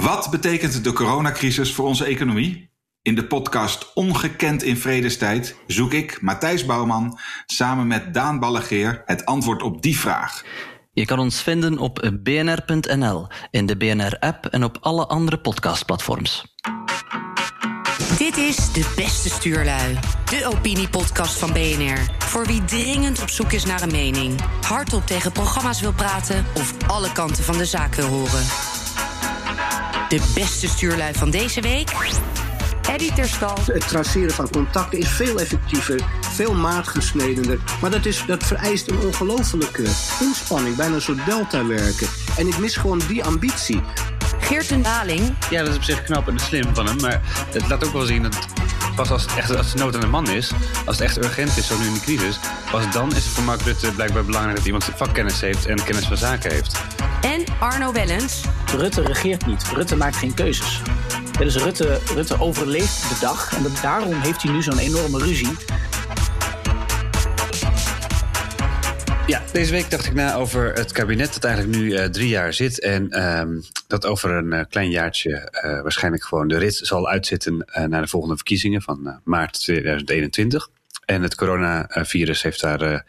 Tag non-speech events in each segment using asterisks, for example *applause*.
Wat betekent de coronacrisis voor onze economie? In de podcast Ongekend in Vredestijd zoek ik, Matthijs Bouwman, samen met Daan Ballegeer het antwoord op die vraag. Je kan ons vinden op bnr.nl, in de BNR-app en op alle andere podcastplatforms. Dit is De Beste Stuurlui, de opiniepodcast van BNR. Voor wie dringend op zoek is naar een mening, hardop tegen programma's wil praten of alle kanten van de zaak wil horen. De beste stuurlui van deze week. Eddie Terstal. Het traceren van contacten is veel effectiever, veel maatgesnedener. Maar dat, is, dat vereist een ongelofelijke inspanning, bijna een soort delta werken. En ik mis gewoon die ambitie. Geert een Daling. Ja, dat is op zich knap en slim van hem. Maar het laat ook wel zien dat pas als het echt als de nood aan de man is, als het echt urgent is, zo nu in de crisis, pas dan is het voor Mark Rutte blijkbaar belangrijk dat iemand vakkennis heeft en kennis van zaken heeft. En Arno Wellens. Rutte regeert niet. Rutte maakt geen keuzes. dus Rutte, Rutte overleeft de dag en daarom heeft hij nu zo'n enorme ruzie. Ja, deze week dacht ik na over het kabinet dat eigenlijk nu uh, drie jaar zit. En uh, dat over een uh, klein jaartje uh, waarschijnlijk gewoon de rit zal uitzitten naar de volgende verkiezingen van maart 2021. En het coronavirus heeft daar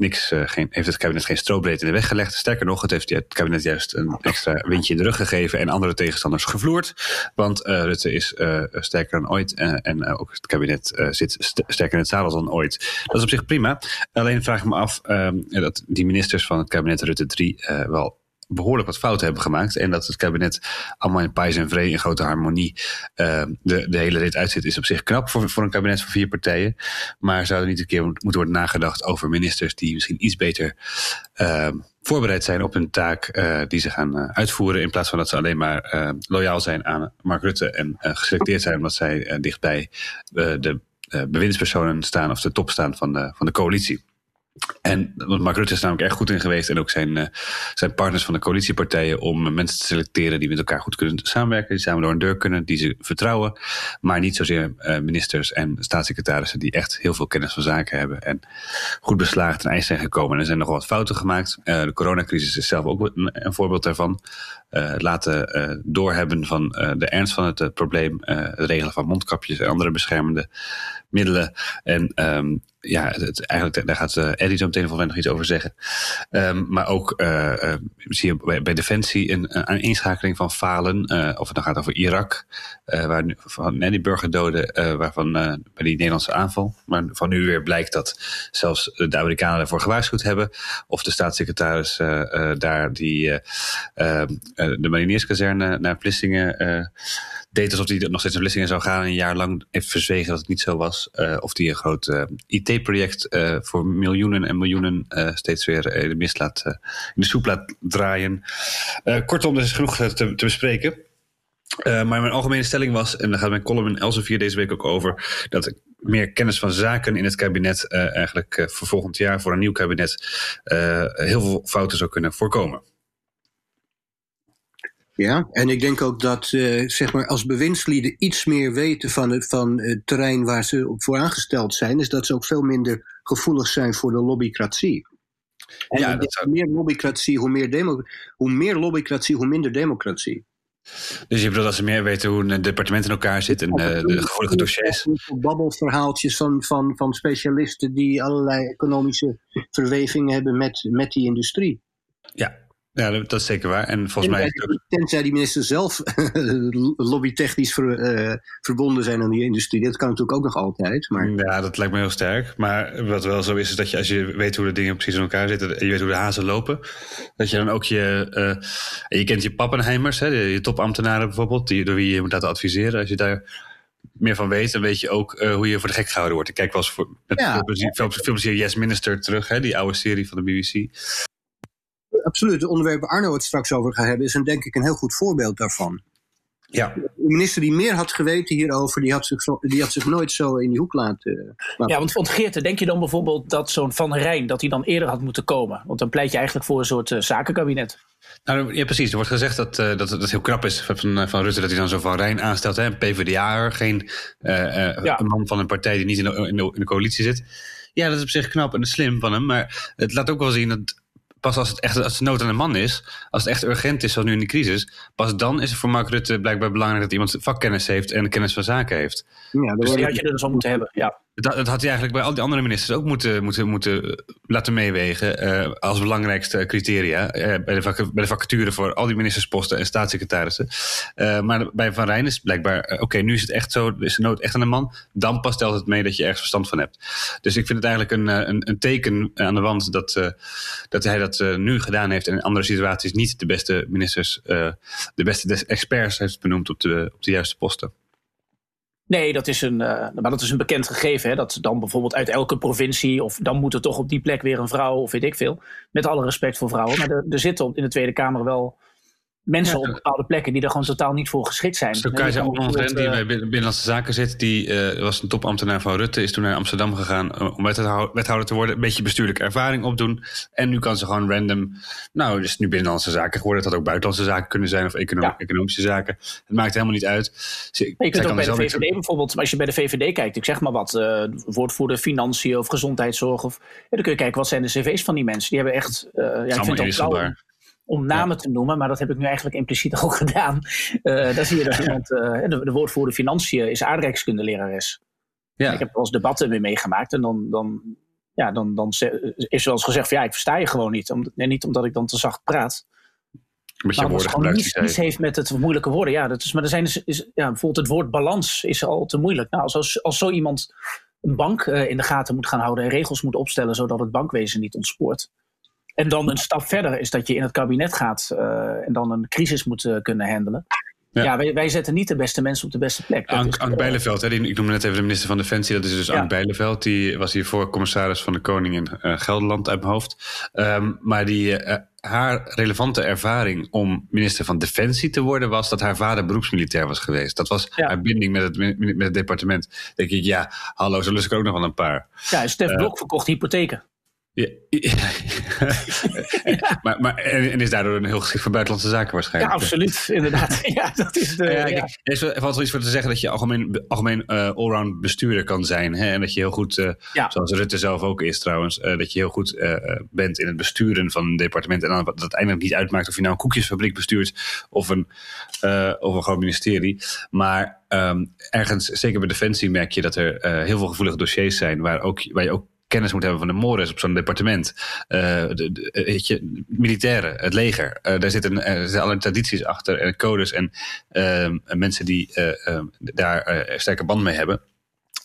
niks, uh, geen, heeft het kabinet geen strobreed in de weg gelegd. Sterker nog, het heeft het kabinet juist een extra windje in de rug gegeven en andere tegenstanders gevloerd. Want uh, Rutte is uh, sterker dan ooit en ook het kabinet zit st sterker in het zadel dan ooit. Dat is op zich prima. Alleen vraag ik me af ehm, dat die ministers van het kabinet Rutte 3 wel behoorlijk wat fouten hebben gemaakt. En dat het kabinet allemaal in pijs en vrede in grote harmonie uh, de, de hele rit uitzit, is op zich knap voor, voor een kabinet van vier partijen. Maar zou er niet een keer moeten worden nagedacht over ministers die misschien iets beter uh, voorbereid zijn op hun taak uh, die ze gaan uitvoeren. In plaats van dat ze alleen maar loyaal zijn aan Mark Rutte en geselecteerd zijn omdat zij dichtbij de bewindspersonen staan of de top staan van de, van de coalitie. En Mark Rutte is namelijk erg goed in geweest en ook zijn, uh, zijn partners van de coalitiepartijen om mensen te selecteren die met elkaar goed kunnen samenwerken, die samen door een deur kunnen, die ze vertrouwen, maar niet zozeer uh, ministers en staatssecretarissen die echt heel veel kennis van zaken hebben en goed beslagen ten ijs zijn gekomen. En er zijn nog wat fouten gemaakt. Uh, de coronacrisis is zelf ook een, voorbeeld daarvan. laten doorhebben van de ernst van het probleem, het regelen van mondkapjes en andere beschermende middelen. En um, ja, het, eigenlijk, daar gaat uh, Eddie zo meteen volgens nog iets over zeggen. Um, maar ook uh, uh, zie je bij, Defensie een, een van falen. of het dan gaat over Irak, waar nu, van net die burgerdoden, waarvan bij die Nederlandse aanval. Maar van nu weer blijkt dat zelfs de Amerikanen daarvoor gewaarschuwd hebben. Of de staatssecretaris daar die de marineerskazerne naar Vlissingen deed alsof hij nog steeds naar Vlissingen zou gaan. En een jaar lang heeft verzwegen dat het niet zo was. Uh, of die een groot uh, IT-project uh, voor miljoenen en miljoenen steeds weer in laat, in de soep laat draaien. kortom, er is genoeg te, te bespreken. maar mijn algemene stelling was, en daar gaat mijn column in Elsevier deze week ook over, dat meer kennis van zaken in het kabinet eigenlijk voor volgend jaar, voor een nieuw kabinet, heel veel fouten zou kunnen voorkomen. Ja, en ik denk ook dat uh, zeg maar als bewindslieden iets meer weten van het, van het terrein waar ze voor aangesteld zijn, is dat ze ook veel minder gevoelig zijn voor de lobbycratie. En ja, dat zou... meer lobbycratie, hoe meer, demo, hoe meer lobbycratie, hoe minder democratie. Dus je bedoelt dat ze meer weten hoe een departement in elkaar zit en uh, de gevoelige dossiers? Babbelverhaaltjes van, van, van specialisten die allerlei economische verwevingen hebben met, met die industrie. Ja, ja, dat is zeker waar. En volgens mij. Tenzij die minister zelf *laughs* lobbytechnisch ver, uh, verbonden zijn aan die industrie. Dat kan natuurlijk ook nog altijd. Maar... Ja, dat lijkt me heel sterk. Maar wat wel zo is, is dat je als je weet hoe de dingen precies in elkaar zitten. en je weet hoe de hazen lopen. dat je dan ook je. Uh, je kent je pappenheimers, hè, je topambtenaren bijvoorbeeld. Die, door wie je moet laten adviseren. Als je daar meer van weet, dan weet je ook uh, hoe je voor de gek gehouden wordt. Ik kijk wel eens voor, met ja. veel, plezier, veel, veel plezier Yes Minister terug, hè, die oude serie van de BBC absoluut. Het onderwerp waar Arno het straks over gaat hebben, is een, denk ik een heel goed voorbeeld daarvan. Ja. De minister die meer had geweten hierover, die had zich, die had zich nooit zo in die hoek laten. Ja, want, want Geert, denk je dan bijvoorbeeld dat zo'n Van Rijn, dat hij dan eerder had moeten komen? Want dan pleit je eigenlijk voor een soort uh, zakenkabinet. Nou, ja, precies. Er wordt gezegd dat, uh, dat het heel knap is van, eh, van Rutte dat hij dan zo Van Rijn aanstelt. Hè? Een PvdA'er, geen ja. man van een partij die niet in de, in de, in de coalitie zit. Ja, dat is op zich knap en slim van hem. Maar het laat ook wel zien dat pas als het echt als het nood aan de man is, als het echt urgent is, zoals nu in de crisis, pas dan is het voor Mark Rutte blijkbaar belangrijk dat iemand vakkennis heeft en kennis van zaken heeft. Ja, dus die had je er dus al moeten hebben, ja. Dat, had hij eigenlijk bij al die andere ministers ook moeten, moeten, moeten laten meewegen uh, als belangrijkste criteria uh, bij, de vacature voor al die ministersposten en staatssecretarissen. Uh, maar bij Van Rijn is blijkbaar, oké, nu is het echt zo, is de nood echt aan de man, dan pas telt het mee dat je ergens verstand van hebt. Dus ik vind het eigenlijk een, een, een teken aan de wand dat, dat hij dat nu gedaan heeft en in andere situaties niet de beste ministers, de beste experts heeft benoemd op de, op de juiste posten. Nee, dat is een, uh, maar dat is een bekend gegeven. Hè? Dat dan bijvoorbeeld uit elke provincie, of dan moet er toch op die plek weer een vrouw, of weet ik veel. Met alle respect voor vrouwen. Maar er, er zitten in de Tweede Kamer wel mensen op bepaalde plekken die er gewoon totaal niet voor geschikt zijn. Zo Keizer Onland die bij Binnenlandse Zaken zit, die uh, was een topambtenaar van Rutte, is toen naar Amsterdam gegaan uh, om wethouder te worden, een beetje bestuurlijke ervaring opdoen. En nu kan ze gewoon random, nou, is nu Binnenlandse Zaken geworden, het had ook buitenlandse zaken kunnen zijn of econom economische zaken. Het maakt helemaal niet uit. Ze, je kunt ook bij de VVD bijvoorbeeld, als je bij de VVD kijkt, ik zeg maar wat, uh, woordvoerder financiën of gezondheidszorg, of, ja, dan kun je kijken wat zijn de cv's van die mensen. Die hebben echt, ja, ik vind het ook om namen te noemen, maar dat heb ik nu eigenlijk impliciet *laughs* ook gedaan. Uh, dan zie je dat iemand, uh, de, de woordvoerder financiën is aardrijkskundelerares. Ja. Ik heb wel eens debatten mee meegemaakt en dan, dan, ja, dan, dan is wel eens gezegd van ja, ik versta je gewoon niet. Om, niet omdat ik dan te zacht praat. Met je woorden gewoon niets, niets heeft met het moeilijke woorden. Ja, dat is, maar er zijn dus, is, ja, bijvoorbeeld het woord balans is al te moeilijk. Nou, als, als, als zo iemand een bank uh, in de gaten moet gaan houden en regels moet opstellen zodat het bankwezen niet ontspoort en dan een stap verder is dat je in het kabinet gaat uh, en dan een crisis moet uh, kunnen handelen. Ja, ja wij, wij, zetten niet de beste mensen op de beste plek. Ank, Ank Bijleveld, hè, die, ik noemde net even de minister van Defensie. Dat is dus ja. Ank Bijleveld. Die was hiervoor commissaris van de Koning in uh, Gelderland uit mijn hoofd. Um, maar die, haar relevante ervaring om minister van Defensie te worden... was dat haar vader beroepsmilitair was geweest. Dat was ja. haar binding met het, met het departement. denk ik, ja, hallo, zo lust ik ook nog wel een paar. Ja, Stef Blok verkocht hypotheken. Ja, *laughs* maar, maar, en, is daardoor een heel geschikt voor buitenlandse zaken waarschijnlijk. Ja, absoluut. Inderdaad. *laughs* ja, dat is de, ja, ja. Er is valt wel iets voor te zeggen dat je algemeen, algemeen uh, allround bestuurder kan zijn. Hè? En dat je heel goed, uh, zoals Rutte zelf ook is trouwens, uh, dat je heel goed bent in het besturen van een departement. En dan, dat het eindelijk niet uitmaakt of je nou een koekjesfabriek bestuurt of een, of een groot ministerie. Maar um, ergens, zeker bij Defensie, merk je dat er heel veel gevoelige dossiers zijn waar, ook, waar je ook kennis moet hebben van de mores op zo'n departement. Uh, de, eh, je, militairen, het leger. Uh, daar zitten, zitten allerlei tradities achter en codes en ehm, mensen die ehm, daar sterke band mee hebben.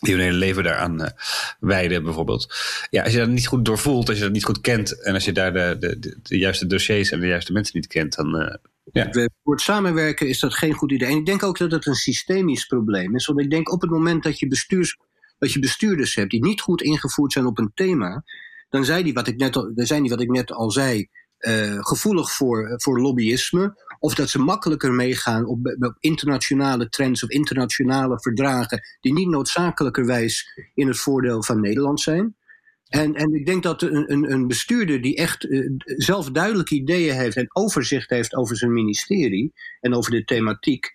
Die hun hele leven daaraan wijden, bijvoorbeeld. Ja, als je dat niet goed doorvoelt, als je dat niet goed kent. en als je daar de, de, de, juiste dossiers en de juiste mensen niet kent, dan. Ja. Voor het samenwerken is dat geen goed idee. En ik denk ook dat het een systemisch probleem is. Want ik denk op het moment dat je bestuurs als je bestuurders hebt die niet goed ingevoerd zijn op een thema, dan zijn die, wat ik net al, zijn die, wat ik net al zei, uh, gevoelig voor, voor lobbyisme. Of dat ze makkelijker meegaan op, internationale trends of internationale verdragen die niet noodzakelijkerwijs in het voordeel van Nederland zijn. En, en ik denk dat een, een, een bestuurder die echt uh, zelf duidelijke ideeën heeft en overzicht heeft over zijn ministerie en over de thematiek,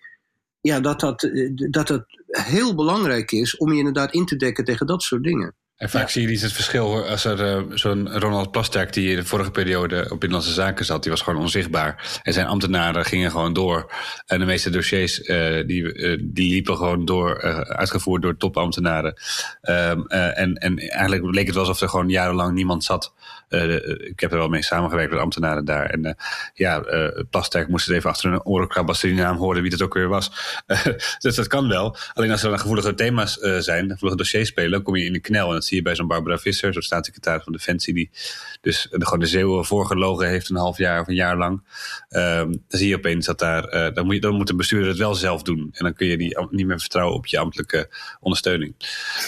ja, dat, dat, eh, dat dat heel belangrijk is om je inderdaad in te dekken tegen dat soort dingen. En vaak zie je niet het verschil als er uh, zo'n Ronald Plasterk die in de vorige periode op Binnenlandse Zaken zat, die was gewoon onzichtbaar. En zijn ambtenaren gingen gewoon door. En de meeste dossiers uh, die, uh, die liepen gewoon door, uitgevoerd door topambtenaren. Um, en, en eigenlijk leek het wel alsof er gewoon jarenlang niemand zat ik heb er wel mee samengewerkt met ambtenaren daar. En ja, Plasterk moest het even achter een orenkrab als die naam hoorde wie dat ook weer was. *laughs* dus dat kan wel. Alleen als er dan gevoelige thema's zijn, gevoelige dossiers spelen, kom je in de knel. En dat zie je bij zo'n Barbara Visser, zo'n staatssecretaris van Defensie, die dus de, gewoon de zeeuwen voorgelogen heeft een half jaar of een jaar lang. Ehm, dan zie je opeens dat daar, dan, moet dan een bestuurder het wel zelf doen. En dan kun je die niet meer vertrouwen op je ambtelijke ondersteuning.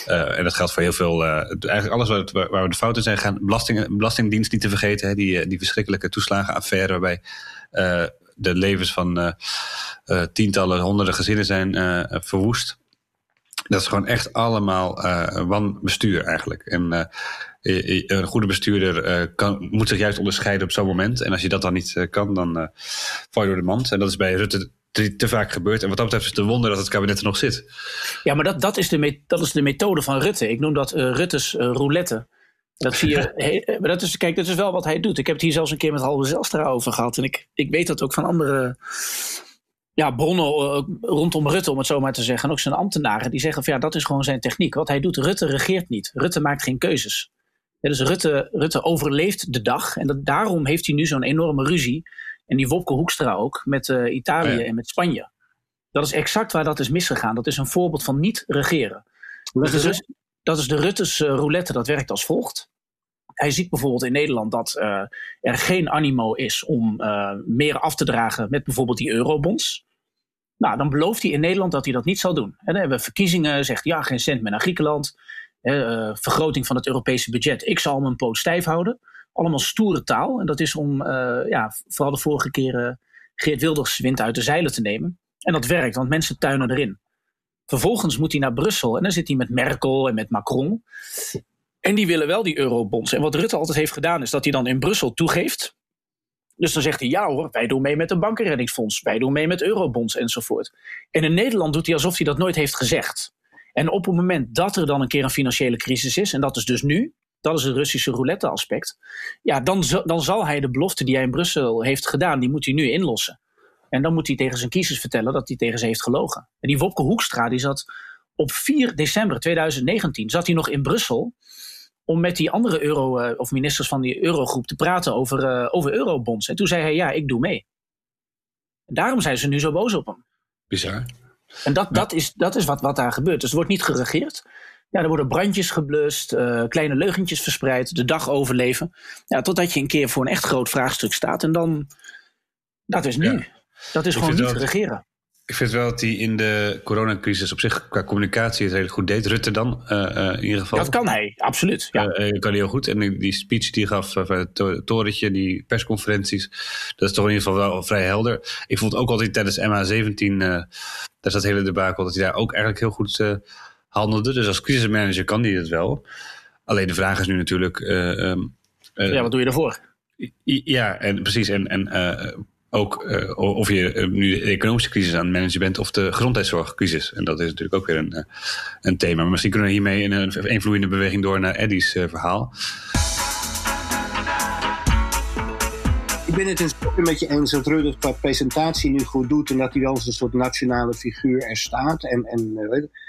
en dat geldt voor heel veel, eigenlijk alles waar, waar we de fouten zijn gaan, belastingen Belastingdienst niet te vergeten. Hè, die, eh, die verschrikkelijke toeslagenaffaire waarbij de levens van tientallen, honderden gezinnen zijn verwoest. Dat is gewoon echt allemaal wanbestuur eigenlijk. En een goede bestuurder kan, moet zich juist onderscheiden op zo'n moment. En als je dat dan niet kan, dan val je door de mand. En dat is bij Rutte te, te, vaak gebeurd. En wat dat betreft is het een wonder dat het kabinet er nog zit. Ja, maar dat, dat, is, de, dat is de methode van Rutte. Ik noem dat Rutte's roulette. Dat zie je. *laughs* maar dat is, kijk, dat is wel wat hij doet. Ik heb het hier zelfs een keer met Halve Zelstra over gehad. En ik, ik weet dat ook van andere ja, bronnen eh, rondom Rutte, om het zo maar te zeggen. En ook zijn ambtenaren, die zeggen van ja, dat is gewoon zijn techniek. Wat hij doet, Rutte regeert niet. Rutte maakt geen keuzes. dus Rutte, Rutte overleeft de dag. En dat, daarom heeft hij nu zo'n enorme ruzie. En die Wopke Hoekstra ook, met uh, Italië en met Spanje. Dat is exact waar dat is misgegaan. Dat is een voorbeeld van niet regeren. Dus dat is de Rutte's uh, roulette, dat werkt als volgt. Hij ziet bijvoorbeeld in Nederland dat uh, er geen animo is om uh, meer af te dragen met bijvoorbeeld die eurobonds. Nou, dan belooft hij in Nederland dat hij dat niet zal doen. En dan hebben we verkiezingen, zegt ja, geen cent meer naar Griekenland. Uh, vergroting van het Europese budget. Ik zal mijn poot stijf houden. Allemaal stoere taal. En dat is om, ja, vooral de vorige keren Geert Wilders wind uit de zeilen te nemen. En dat werkt, want mensen tuinen erin. Vervolgens moet hij naar Brussel en dan zit hij met Merkel en met Macron. En die willen wel die eurobonds. En wat Rutte altijd heeft gedaan is dat hij dan in Brussel toegeeft. Dus dan zegt hij ja hoor, wij doen mee met een bankenreddingsfonds. Wij doen mee met eurobonds enzovoort. En in Nederland doet hij alsof hij dat nooit heeft gezegd. En op het moment dat er dan een keer een financiële crisis is, en dat is dus nu, dat is het Russische roulette aspect. Ja, dan, dan zal hij de belofte die hij in Brussel heeft gedaan, die moet hij nu inlossen. En dan moet hij tegen zijn kiezers vertellen dat hij tegen ze heeft gelogen. En die Wopke Hoekstra, die zat op 4 december 2019, zat hij nog in Brussel om met die andere euro, uh, of ministers van die eurogroep te praten over, uh, over eurobonds. En toen zei hij, ja, ik doe mee. En daarom zijn ze nu zo boos op hem. Bizar. En dat, dat is, dat is wat, wat daar gebeurt. Dus er wordt niet geregeerd. Ja, er worden brandjes geblust, uh, kleine leugentjes verspreid, de dag overleven. Ja, totdat je een keer voor een echt groot vraagstuk staat. En dan, dat is nu. Ja. Dat is gewoon niet regeren. Ik vind wel dat hij in de coronacrisis op zich qua communicatie het heel goed deed. Rutte dan, uh, in ieder geval. Dat kan hij, absoluut. Ja. Uh, kan hij heel goed. En die speech die hij gaf van het torentje, die persconferenties, dat is toch in ieder geval wel vrij helder. Ik vond ook altijd tijdens MH17, daar zat het hele debakel, dat hij daar ook eigenlijk heel goed handelde. Dus als crisismanager kan hij het wel. Alleen de vraag is nu natuurlijk... Um, ja, wat doe je ervoor? Ja, en precies. En, en ook uh, of je uh, nu de economische crisis aan het managen bent of de gezondheidszorgcrisis. En dat is natuurlijk ook weer een, uh, een thema. Maar misschien kunnen we hiermee in een, een vloeiende beweging door naar Eddie's verhaal. Ik ben het een stukje met je eens dat Rutte qua presentatie nu goed doet en dat hij wel als een soort nationale figuur er staat. En, en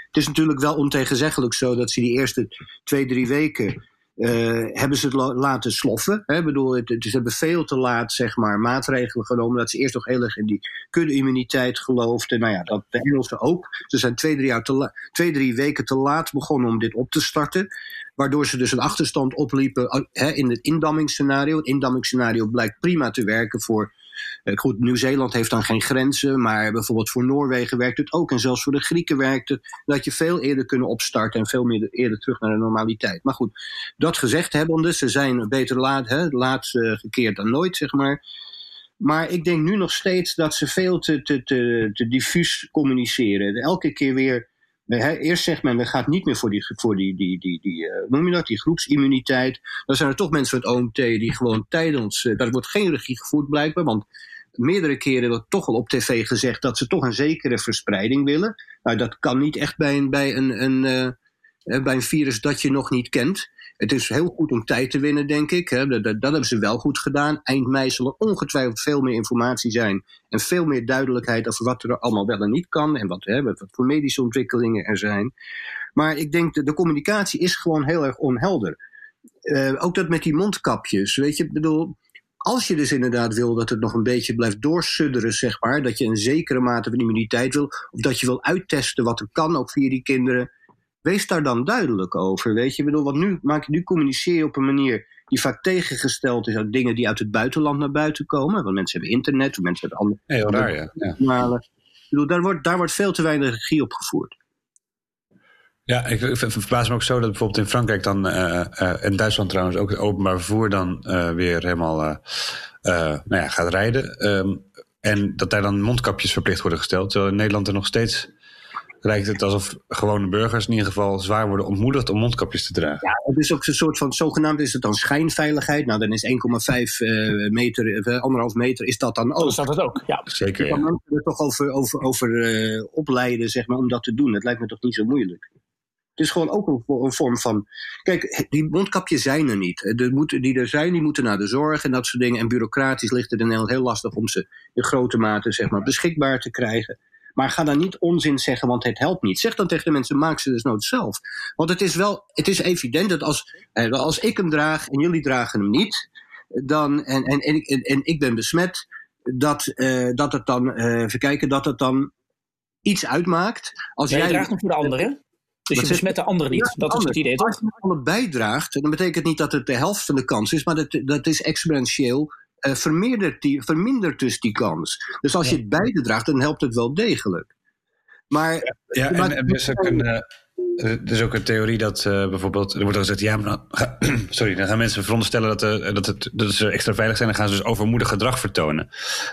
het is natuurlijk wel ontegenzeggelijk zo dat ze die eerste twee, drie weken uh, hebben ze het laten sloffen. Hè? bedoel, het, ze hebben veel te laat zeg maar, maatregelen genomen. Dat ze eerst nog heel erg in die kudde-immuniteit geloofden. Nou ja, dat de Engelsen ook. Ze zijn twee drie, jaar te twee, drie weken te laat begonnen om dit op te starten. Waardoor ze dus een achterstand opliepen hè, in het indammingsscenario. Het indammingsscenario blijkt prima te werken voor eh, goed, Nieuw-Zeeland heeft dan geen grenzen, maar bijvoorbeeld voor Noorwegen werkt het ook. En zelfs voor de Grieken werkt het. Dat je veel eerder kunnen opstarten en veel meer eerder terug naar de normaliteit. Maar goed, dat gezegd hebbende, ze zijn beter laat, hè, laat gekeerd dan nooit, zeg maar. Maar ik denk nu nog steeds dat ze veel te, te, te, te diffuus communiceren. Elke keer weer eerst zegt men, we gaat niet meer voor die, voor die, die, die, die noem je dat, die groepsimmuniteit. Dan zijn er toch mensen van het OMT die gewoon tijdens, uh, daar wordt geen regie gevoerd blijkbaar, want meerdere keren wordt toch al op tv gezegd dat ze toch een zekere verspreiding willen. Nou, dat kan niet echt bij een, bij een, een, uh, bij een virus dat je nog niet kent. Het is heel goed om tijd te winnen, denk ik. Dat, dat, dat, hebben ze wel goed gedaan. Eind mei zal er ongetwijfeld veel meer informatie zijn. En veel meer duidelijkheid over wat er allemaal wel en niet kan. En wat, hè, voor medische ontwikkelingen er zijn. Maar ik denk dat de communicatie is gewoon heel erg onhelder. Uh, ook dat met die mondkapjes. Weet je, bedoel. Als je dus inderdaad wil dat het nog een beetje blijft doorsudderen, zeg maar. Dat je een zekere mate van immuniteit wil. Of dat je wil uittesten wat er kan, ook via die kinderen Wees daar dan duidelijk over. Weet je, ik bedoel, want nu, maak, nu communiceer je op een manier die vaak tegengesteld is uit dingen die uit het buitenland naar buiten komen. Want mensen hebben internet, mensen hebben andere. Heel raar, ja. ja. Ik bedoel, daar wordt, daar wordt veel te weinig regie op gevoerd. Ja, ik verbaas me ook zo dat bijvoorbeeld in Frankrijk dan, uh, uh, en Duitsland trouwens ook het openbaar vervoer dan uh, weer helemaal nou ja, gaat rijden. Um, en dat daar dan mondkapjes verplicht worden gesteld. Terwijl in Nederland er nog steeds lijkt het alsof gewone burgers in ieder geval zwaar worden ontmoedigd om mondkapjes te dragen. Ja, het is ook een soort van, zogenaamd is het dan schijnveiligheid. Nou, dan is 1,5 uh, meter, uh, anderhalf meter, is dat dan ook. Dat is dat het ook, ja. Zeker, Je kan mensen er toch over, over, over uh, opleiden, zeg maar, om dat te doen. Het lijkt me toch niet zo moeilijk. Het is gewoon ook een, een, vorm van. Kijk, die mondkapjes zijn er niet. De moeten, die er zijn, die moeten naar de zorg en dat soort dingen. En bureaucratisch ligt het in Nederland heel lastig om ze in grote mate zeg maar, beschikbaar te krijgen. Maar ga dan niet onzin zeggen, want het helpt niet. Zeg dan tegen de mensen, maak ze dus nooit zelf. Want het is wel, het is evident dat als, eh, als ik hem draag en jullie dragen hem niet, dan, en, en, en, en, en ik ben besmet, dat, uh, dat het dan, uh, even kijken, dat het dan iets uitmaakt. Als jij draagt hem voor de anderen. Dus je besmet de anderen niet. dat is het idee, toch? Als je alle bijdraagt, dan betekent het niet dat het de helft van de kans is, maar dat, dat is exponentieel uh, vermindert, die, vermindert dus die kans. Dus als je het beide draagt, dan helpt het wel degelijk. Maar, ja, en, er, is ook een, uh, er is ook een theorie dat uh, bijvoorbeeld, er wordt al gezegd, ja, maar dan, *clears throat* sorry, dan gaan mensen veronderstellen dat, uh, dat, het, dat ze extra veilig zijn, dan gaan ze dus overmoedig gedrag vertonen.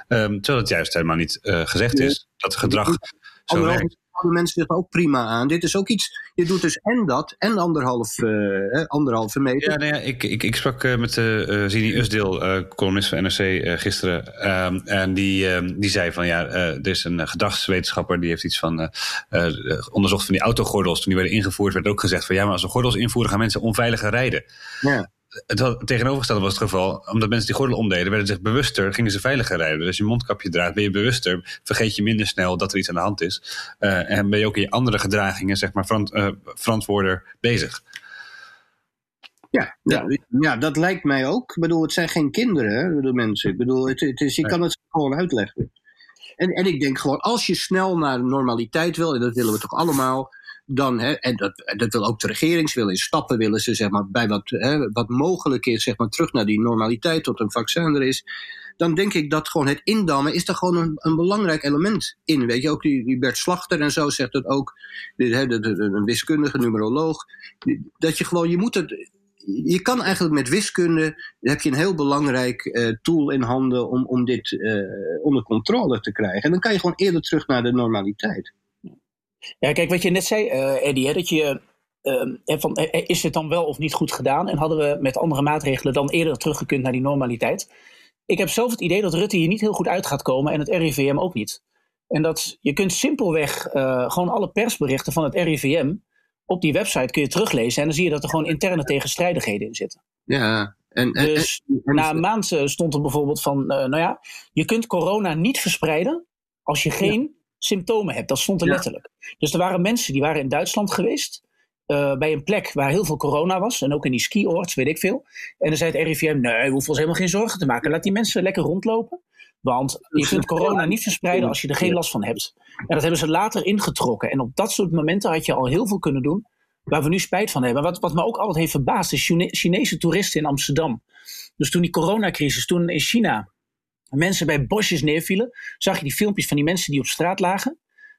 Um, terwijl het juist helemaal niet gezegd is dat gedrag zo werkt houden mensen zich ook prima aan. Dit is ook iets, je doet dus en dat en anderhalf, uh, anderhalve meter. Ja, nou ja ik, ik, ik sprak uh, met uh, Zini Usdeel, columnist van NRC, gisteren. Um, en die, um, die zei van ja, er is een gedragswetenschapper die heeft iets van onderzocht van die autogordels. Toen die werden ingevoerd werd ook gezegd van ja, maar als we gordels invoeren gaan mensen onveiliger rijden. Ja het tegenovergestelde was het geval. Omdat mensen die gordel omdeden, werden zich bewuster, gingen ze veiliger rijden. Dus als je mondkapje draagt, ben je bewuster. Vergeet je minder snel dat er iets aan de hand is. Uh, en ben je ook in je andere gedragingen, zeg maar, verant, uh, verantwoorder bezig. Ja, ja. ja, dat lijkt mij ook. Ik bedoel, het zijn geen kinderen, de mensen. Ik bedoel, het, het is, je kan het gewoon uitleggen. En, en ik denk gewoon, als je snel naar normaliteit wil, en dat willen we toch allemaal, dan, hè, en dat, dat wil ook de regering, ze willen in stappen willen ze zeg maar, bij wat, hè, wat mogelijk is, zeg maar, terug naar die normaliteit tot een vaccin er is. Dan denk ik dat gewoon het indammen is daar gewoon een, een belangrijk element in. Weet je, ook die, Bert Slachter en zo zegt dat ook, hè, de, de, een wiskundige numeroloog. Dat je gewoon, je moet het, je kan eigenlijk met wiskunde, heb je een heel belangrijk uh, tool in handen om, om dit uh, onder controle te krijgen. En dan kan je gewoon eerder terug naar de normaliteit. Ja, kijk, wat je net zei, uh, Eddie, hè, dat je. Uh, van, is dit dan wel of niet goed gedaan? En hadden we met andere maatregelen dan eerder teruggekund naar die normaliteit? Ik heb zelf het idee dat Rutte hier niet heel goed uit gaat komen en het RIVM ook niet. En dat je kunt simpelweg uh, gewoon alle persberichten van het RIVM op die website kun je teruglezen. En dan zie je dat er gewoon interne tegenstrijdigheden in zitten. Ja, en, dus en, na een maand stond er bijvoorbeeld van, uh, nou ja, je kunt corona niet verspreiden als je geen symptomen hebt. Dat stond er letterlijk. Dus er waren mensen die waren in Duitsland geweest. Uh, bij een plek waar heel veel corona was. En ook in die skioorts, weet ik veel. En dan zei het RIVM, nee, we hoeven ons helemaal geen zorgen te maken. Laat die mensen lekker rondlopen. Want je kunt corona niet verspreiden als je er geen last van hebt. En dat hebben ze later ingetrokken. En op dat soort momenten had je al heel veel kunnen doen. Waar we nu spijt van hebben. Wat, wat me ook altijd heeft verbaasd is Chinese toeristen in Amsterdam. Dus toen die coronacrisis, toen in China mensen bij bosjes neervielen. Zag je die filmpjes van die mensen die op straat lagen.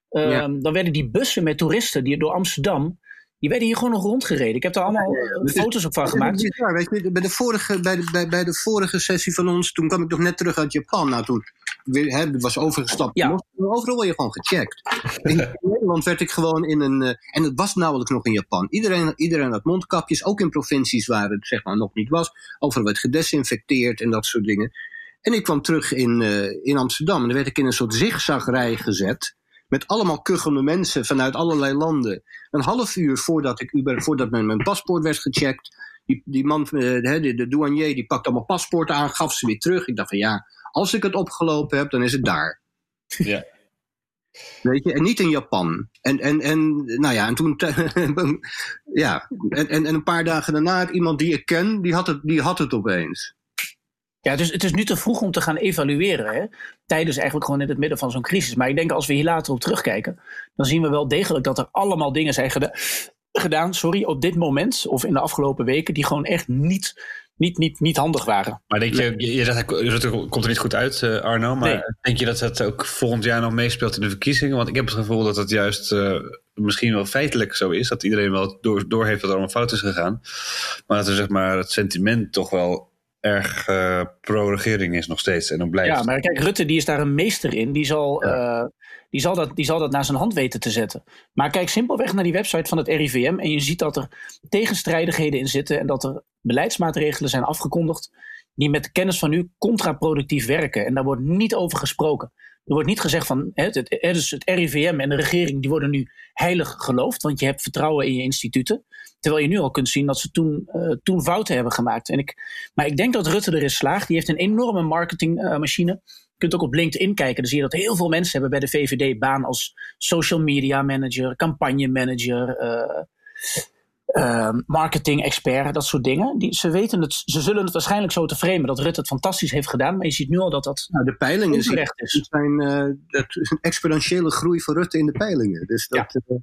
Ehm, dan werden die bussen met toeristen die door Amsterdam. Die werden hier gewoon nog rondgereden. Ik heb daar allemaal foto's op van gemaakt. Ja, weet je, bij, de vorige, bij, de, bij, bij de vorige sessie van ons, toen kwam ik nog net terug uit Japan. Nou, toen hè, was overgestapt. Ja. Overal word je gewoon gecheckt. In, *laughs* Nederland werd ik gewoon in een. Uh, en het was nauwelijks nog in Japan. Iedereen, iedereen had mondkapjes, ook in provincies waar het zeg maar nog niet was. Overal werd gedesinfecteerd en dat soort dingen. En ik kwam terug in, uh, in Amsterdam en dan werd ik in een soort zigzagrij gezet. Met allemaal kuchende mensen vanuit allerlei landen. Een half uur voordat, ik, voordat mijn, mijn paspoort werd gecheckt. Die, die man, uh, de, de douanier, die pakte allemaal paspoorten aan, gaf ze weer terug. Ik dacht van ja, als ik het opgelopen heb, dan is het daar. Ja. Weet je, en niet in Japan. En, en, en nou ja, en toen, *laughs* ja, en, en, en een paar dagen daarna, iemand die ik ken, die had het, die had het opeens. Ja, dus het is nu te vroeg om te gaan evalueren. Hè? Tijdens eigenlijk gewoon in het midden van zo'n crisis. Maar ik denk als we hier later op terugkijken, dan zien we wel degelijk dat er allemaal dingen zijn gedaan, sorry, op dit moment of in de afgelopen weken, die gewoon echt niet, niet, niet, niet handig waren. Maar denk je, je, je zegt, Rutte komt er niet goed uit, uh, Arno, maar denk je dat dat ook volgend jaar nog meespeelt in de verkiezingen? Want ik heb het gevoel dat het juist uh, misschien wel feitelijk zo is, dat iedereen wel door, door heeft dat er allemaal fout is gegaan. Maar dat er zeg maar het sentiment toch wel erg uh, pro-regering is nog steeds en dan blijft. Ja, maar kijk, Rutte die is daar een meester in. Die zal, uh, die, zal dat, die zal dat naar zijn hand weten te zetten. Maar kijk simpelweg naar die website van het RIVM en je ziet dat er tegenstrijdigheden in zitten en dat er beleidsmaatregelen zijn afgekondigd die met de kennis van nu contraproductief werken. En daar wordt niet over gesproken. Er wordt niet gezegd van het, het, het RIVM en de regering die worden nu heilig geloofd, want je hebt vertrouwen in je instituten. Terwijl je nu al kunt zien dat ze toen, uh, toen fouten hebben gemaakt. En ik, maar ik denk dat Rutte erin slaagt. Die heeft een enorme marketingmachine. Uh, je kunt ook op LinkedIn kijken. Dan zie je dat heel veel mensen hebben bij de VVD baan als social media manager, campagne manager. Uh, uh, marketing-expert, dat soort dingen. Die, ze, weten het, ze zullen het waarschijnlijk zo te framen dat Rutte het fantastisch heeft gedaan. Maar je ziet nu al dat dat. Nou, de peilingen is. Zijn, dat is een exponentiële groei voor Rutte in de peilingen. Dus dat. Ja.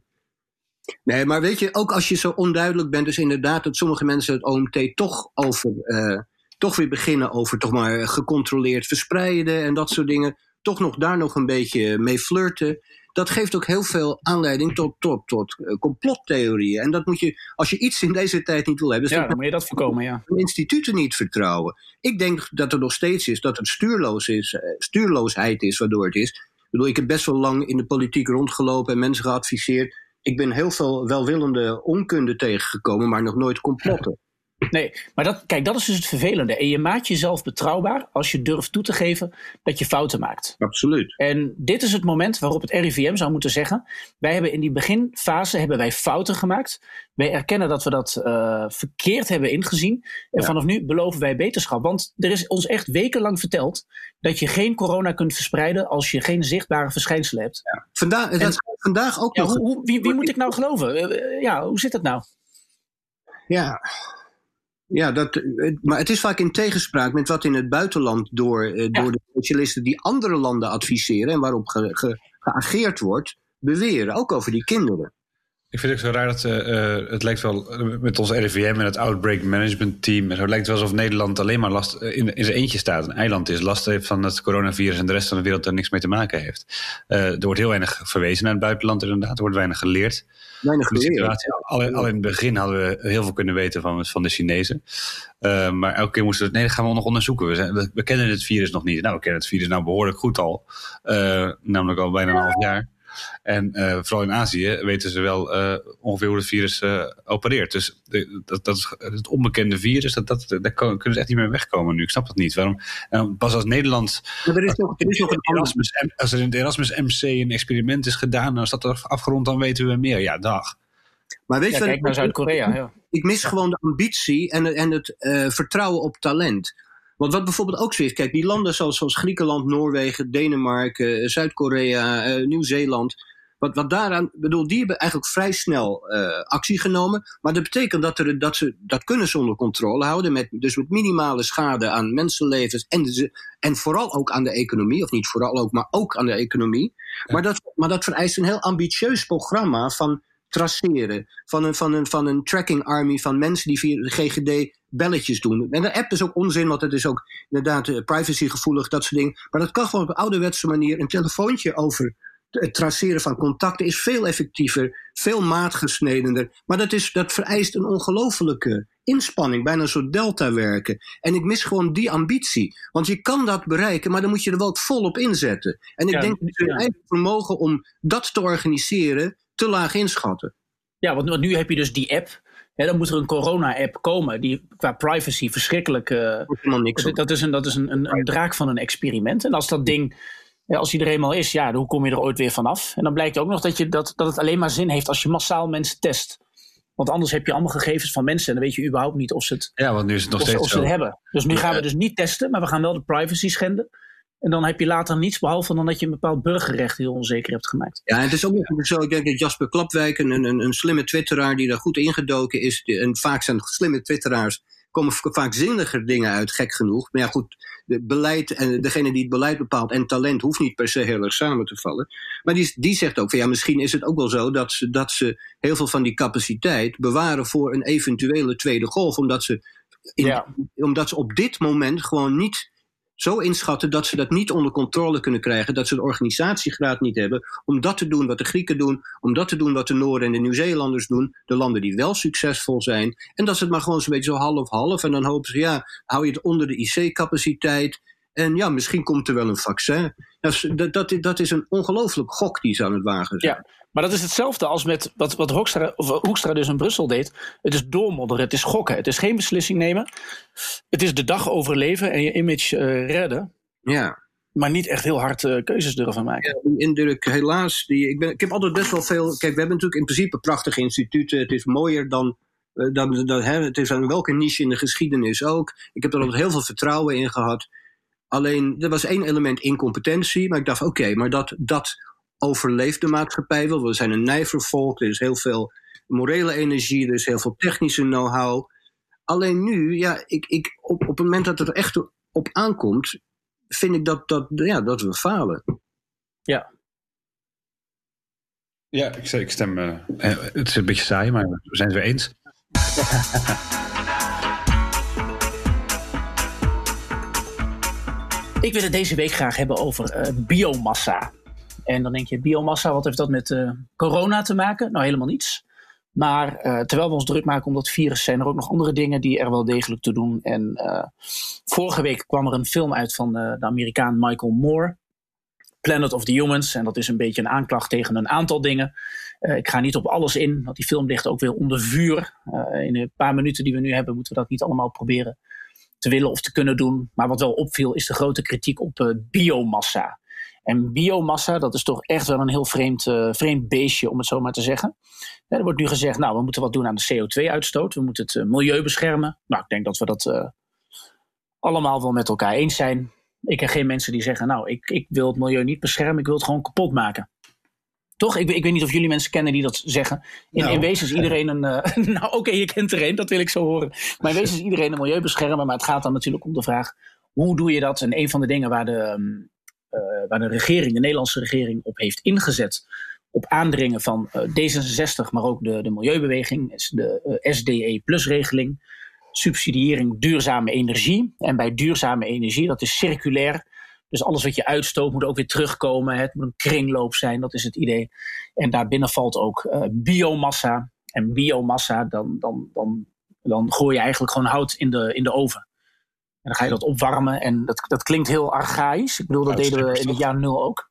Nee, maar weet je, ook als je zo onduidelijk bent, dus inderdaad dat sommige mensen het OMT toch over. Uh, toch weer beginnen over toch maar gecontroleerd verspreiden en dat soort dingen. Toch nog daar nog een beetje mee flirten dat geeft ook heel veel aanleiding tot, tot, tot uh, complottheorieën. En dat moet je, als je iets in deze tijd niet wil hebben, ja, dan moet je dat voorkomen, ja. Instituten niet vertrouwen. Ik denk dat er nog steeds is dat het stuurloos is, uh, stuurloosheid is waardoor het is. Ik bedoel, ik heb best wel lang in de politiek rondgelopen en mensen geadviseerd. Ik ben heel veel welwillende onkunde tegengekomen, maar nog nooit complotten. *laughs* Nee, maar dat, kijk, dat is dus het vervelende. En je maakt jezelf betrouwbaar als je durft toe te geven dat je fouten maakt. Absoluut. En dit is het moment waarop het RIVM zou moeten zeggen: wij hebben in die beginfase hebben wij fouten gemaakt. Wij erkennen dat we dat uh, verkeerd hebben ingezien. En vanaf nu beloven wij beterschap. Want er is ons echt wekenlang verteld dat je geen corona kunt verspreiden als je geen zichtbare verschijnselen hebt. Ja. Vandaag, dat vandaag ook ja, nog. Hoe, wie, wie moet ik nou geloven? Uh, ja, hoe zit het nou? Ja, ja, dat, maar het is vaak in tegenspraak met wat in het buitenland door, ja. door de specialisten die andere landen adviseren en waarop ge, ge, geageerd wordt, beweren. Ook over die kinderen. Ik vind het ook zo raar dat uh, het lijkt wel met ons RIVM en het Outbreak Management Team. Het lijkt wel alsof Nederland alleen maar last in, in zijn eentje staat. Een eiland is, last heeft van het coronavirus en de rest van de wereld er niks mee te maken heeft. Uh, er wordt heel weinig verwezen naar het buitenland, inderdaad. Er wordt weinig geleerd. Weinig geleerd. Al, al, in het begin hadden we heel veel kunnen weten van, van de Chinezen. Uh, maar elke keer moesten we nee, dat gaan we nog onderzoeken. We, zijn, we, we, kennen het virus nog niet. Nou, we kennen het virus nou behoorlijk goed al. namelijk al bijna een half jaar. En uh, vooral in Azië weten ze wel uh, ongeveer hoe het virus uh, opereert. Dus de, dat, dat is het onbekende virus, dat, dat, daar kunnen ze echt niet meer wegkomen nu. Ik snap dat niet. Waarom? En pas als Nederland. Ja, er is nog, er is nog een Erasmus, als er in het Erasmus MC een experiment is gedaan, dan is dat afgerond, dan weten we meer. Ja, dag. Maar weet je ja, kijk naar Zuid-Korea. Ja. Ik mis gewoon de ambitie en, en het vertrouwen op talent. Want wat bijvoorbeeld ook zo is, kijk, die landen zoals, zoals Griekenland, Noorwegen, Denemarken, Zuid-Korea, uh, Nieuw-Zeeland. Wat, wat daaraan, bedoel, die hebben eigenlijk vrij snel uh, actie genomen. Maar dat betekent dat, er, dat ze dat kunnen ze onder controle houden. Met, dus met minimale schade aan mensenlevens en, de, en vooral ook aan de economie. Of niet vooral ook, maar ook aan de economie. Ja. Maar, dat, maar dat vereist een heel ambitieus programma van traceren. Van een, van, een, van een tracking army van mensen die via de GGD belletjes doen. En de app is ook onzin, want het is ook inderdaad uh, privacygevoelig, dat soort dingen. Maar dat kan gewoon op een ouderwetse manier. Een telefoontje over het traceren van contacten is veel effectiever, veel maatgesnedener. Maar dat, is, dat vereist een ongelofelijke inspanning, bijna een soort delta werken. En ik mis gewoon die ambitie. Want je kan dat bereiken, maar dan moet je er wel volop inzetten. En ik ja, denk dat je ja. eigen vermogen om dat te organiseren te laag inschatten. Ja, want nu heb je dus die app. Ja, dan moet er een corona-app komen die qua privacy verschrikkelijk. Uh, niks dat is, een, dat is een, een, een, draak van een experiment. En als dat ding, ja, als die er eenmaal is, ja, hoe kom je er ooit weer vanaf? En dan blijkt ook nog dat, je, dat, dat het alleen maar zin heeft als je massaal mensen test. Want anders heb je allemaal gegevens van mensen en dan weet je überhaupt niet of ze het, ja, want nu is het nog steeds of ze het hebben. Dus nu gaan we dus niet testen, maar we gaan wel de privacy schenden. En dan heb je later niets behalve dan dat je een bepaald burgerrecht heel onzeker hebt gemaakt. Ja, het is ook nog zo. Ik denk dat Jasper Klapwijk, een, een, een slimme twitteraar die daar goed ingedoken is. En vaak zijn slimme twitteraars komen vaak zinniger dingen uit, gek genoeg. Maar ja, goed, de beleid en degene die het beleid bepaalt en talent hoeft niet per se heel erg samen te vallen. Maar die, die zegt ook van ja, misschien is het ook wel zo dat ze, dat ze heel veel van die capaciteit bewaren voor een eventuele tweede golf. Omdat ze, in, ja. omdat ze op dit moment gewoon niet zo inschatten dat ze dat niet onder controle kunnen krijgen, dat ze de organisatiegraad niet hebben om dat te doen wat de Grieken doen, om dat te doen wat de Noorden en de Nieuw-Zeelanders doen, de landen die wel succesvol zijn, en dat ze het maar gewoon zo'n beetje zo half-half en dan hopen ze, ja, hou je het onder de IC-capaciteit en ja, misschien komt er wel een vaccin. Dat, dat, dat is een ongelooflijk gok die ze aan het wagen zijn. Ja. Maar dat is hetzelfde als met wat, wat Hoekstra, of Hoekstra dus in Brussel deed. Het is doormodderen, het is gokken, het is geen beslissing nemen. Het is de dag overleven en je image uh, redden. Ja. maar niet echt heel hard uh, keuzes durven maken. Ja, die indruk, helaas. Die, ik, ben, ik heb altijd best wel veel. Kijk, we hebben natuurlijk in principe prachtige instituten. Het is mooier dan. Dan, dan hè, het is aan welke niche in de geschiedenis ook. Ik heb er altijd heel veel vertrouwen in gehad. Alleen, er was één element incompetentie. Maar ik dacht, oké, maar dat, dat overleeft de maatschappij wel. We zijn een nijver volk. Er is heel veel morele energie. Er is heel veel technische know-how. Alleen nu, ja, ik, ik, op, op het moment dat het er echt op aankomt, vind ik dat, dat, ja, dat we falen. Ja. Ja, ik, ik stem. Uh, het is een beetje saai, maar we zijn het weer eens. *laughs* ik wil het deze week graag hebben over uh, biomassa. En dan denk je, biomassa, wat heeft dat met uh, corona te maken? Nou, helemaal niets. Maar uh, terwijl we ons druk maken om dat virus, zijn er ook nog andere dingen die er wel degelijk te doen. En uh, vorige week kwam er een film uit van de Amerikaan Michael Moore. Planet of the Humans. En dat is een beetje een aanklacht tegen een aantal dingen. ik ga niet op alles in, want die film ligt ook weer onder vuur. in een paar minuten die we nu hebben, moeten we dat niet allemaal proberen te willen of te kunnen doen. Maar wat wel opviel, is de grote kritiek op biomassa. En biomassa, dat is toch echt wel een heel vreemd, vreemd beestje, om het zo maar te zeggen er wordt nu gezegd, nou, we moeten wat doen aan de CO2-uitstoot. We moeten het uh, milieu beschermen. Nou, ik denk dat we dat uh, allemaal wel met elkaar eens zijn. Ik ken geen mensen die zeggen, nou, ik, ik wil het milieu niet beschermen, ik wil het gewoon kapot maken. Toch? Ik, ik weet niet of jullie mensen kennen die dat zeggen. In, nou, in wezen is iedereen een. *laughs* Nou, oké, je kent er een, dat wil ik zo horen. Maar in wezen is iedereen een milieu beschermen. Maar het gaat dan natuurlijk om de vraag: hoe doe je dat? En een van de dingen waar de, uh, waar de regering, de Nederlandse regering, op heeft ingezet op aandringen van uh, D66, maar ook de, de milieubeweging, de eh, SDE-plus-regeling. Subsidiëring duurzame energie. En bij duurzame energie, dat is circulair. Dus alles wat je uitstoot moet ook weer terugkomen. Het moet een kringloop zijn, dat is het idee. En daarbinnen valt ook biomassa. En biomassa, dan, dan, dan, dan gooi je eigenlijk gewoon hout in de, in de oven. En dan ga je dat opwarmen. En dat, dat klinkt heel archaïs. Ik bedoel, dat deden we in het jaar nul ook.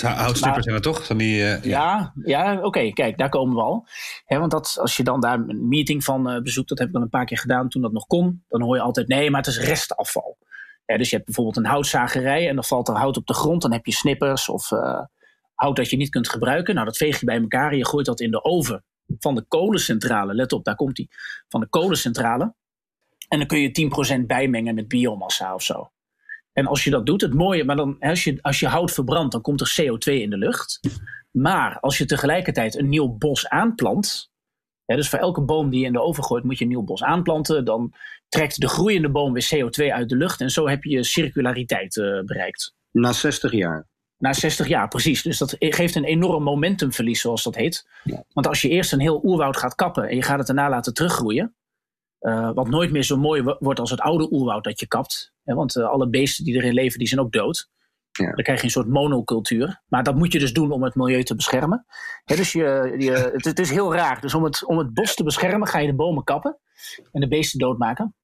Houtstrippers zijn er toch? Van die, uh, ja, ja, ja oké, kijk, daar komen we al. want dat, als je dan daar een meeting van uh, bezoekt, dat heb ik dan een paar keer gedaan toen dat nog kon, dan hoor je altijd nee, maar het is restafval. dus je hebt bijvoorbeeld een houtzagerij en dan valt er hout op de grond, dan heb je snippers of uh, hout dat je niet kunt gebruiken. Nou, dat veeg je bij elkaar en je gooit dat in de oven van de kolencentrale. Let op, daar komt die. Van de kolencentrale. En dan kun je 10% bijmengen met biomassa of zo. En als je dat doet, het mooie, maar dan, als, je, als je hout verbrandt, dan komt er CO2 in de lucht. Maar als je tegelijkertijd een nieuw bos aanplant, dus voor elke boom die je in de oven gooit, moet je een nieuw bos aanplanten. Dan trekt de groeiende boom weer CO2 uit de lucht. En zo heb je circulariteit uh, bereikt. Na 60 jaar. Na 60 jaar, precies. Dus dat geeft een enorm momentumverlies, zoals dat heet. Want als je eerst een heel oerwoud gaat kappen en je gaat het daarna laten teruggroeien, uh, wat nooit meer zo mooi wordt als het oude oerwoud dat je kapt. Hè, want uh, alle beesten die erin leven, die zijn ook dood. Ja. Dan krijg je een soort monocultuur. Maar dat moet je dus doen om het milieu te beschermen. Hè, dus je, je, *laughs* het, het, is heel raar. Dus om het, om het bos te beschermen ga je de bomen kappen. En de beesten doodmaken.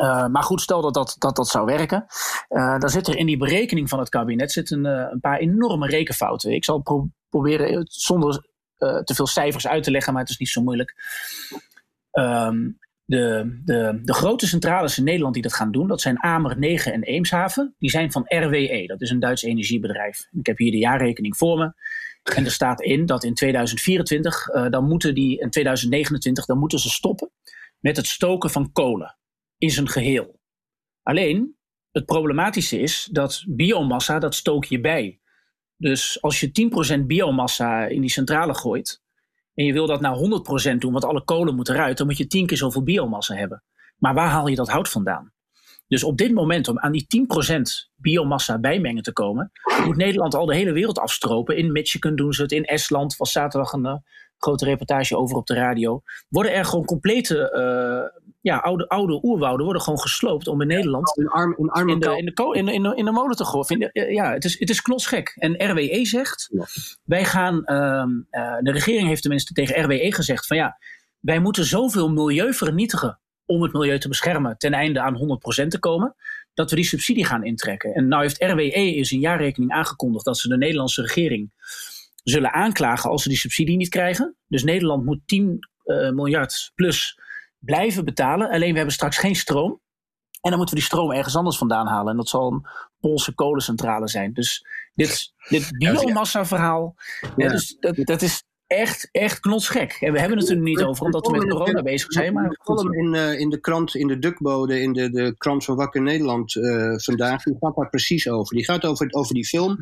Uh, maar goed, stel dat dat, dat, dat zou werken. dan zit er in die berekening van het kabinet zit een, een paar enorme rekenfouten. Ik zal pro proberen zonder te veel cijfers uit te leggen, maar het is niet zo moeilijk. Um, de, de, de grote centrales in Nederland die dat gaan doen, dat zijn Amer, Negen en Eemshaven. Die zijn van RWE, dat is een Duits energiebedrijf. Ik heb hier de jaarrekening voor me. En er staat in dat in 2024, uh, eh, dan moeten die, in 2029, dan moeten ze stoppen met het stoken van kolen in zijn geheel. Alleen, het problematische is dat biomassa, dat stook je bij. Dus als je 10% biomassa in die centrale gooit, en je wil dat naar 100% doen, want alle kolen moeten eruit, dan moet je tien keer zoveel biomassa hebben. Maar waar haal je dat hout vandaan? Dus op dit moment, om aan die 10% biomassa bijmengen te komen, moet Nederland al de hele wereld afstropen. In Michigan doen ze het, in Estland was zaterdag een uh, grote reportage over op de radio. Worden er gewoon complete uh, ja, oude, oude oerwouden worden gewoon gesloopt om in Nederland in, arm, in, arm in, de, in, de, in, de, in, de, molen te gooien. Ja, het is, het is knotsgek. En RWE zegt, wij gaan, uh, uh, de regering heeft tenminste tegen RWE gezegd van ja, wij moeten zoveel milieu vernietigen om het milieu te beschermen ten einde aan 100% te komen, dat we die subsidie gaan intrekken. En nou heeft RWE in zijn jaarrekening aangekondigd dat ze de Nederlandse regering zullen aanklagen als ze die subsidie niet krijgen. Dus Nederland moet 10 uh, miljard plus blijven betalen. Alleen we hebben straks geen stroom. En dan moeten we die stroom ergens anders vandaan halen. En dat zal een Poolse kolencentrale zijn. Dus dit, dit biomassa-verhaal, ja. dus dat, dat is echt, echt knotsgek. En we hebben het er niet over, omdat we met corona bezig zijn. Maar column in, uh, in de krant, in de Dukbode, in de, de krant van Wakker Nederland uh, vandaag, die gaat daar precies over. Die gaat over, over die film.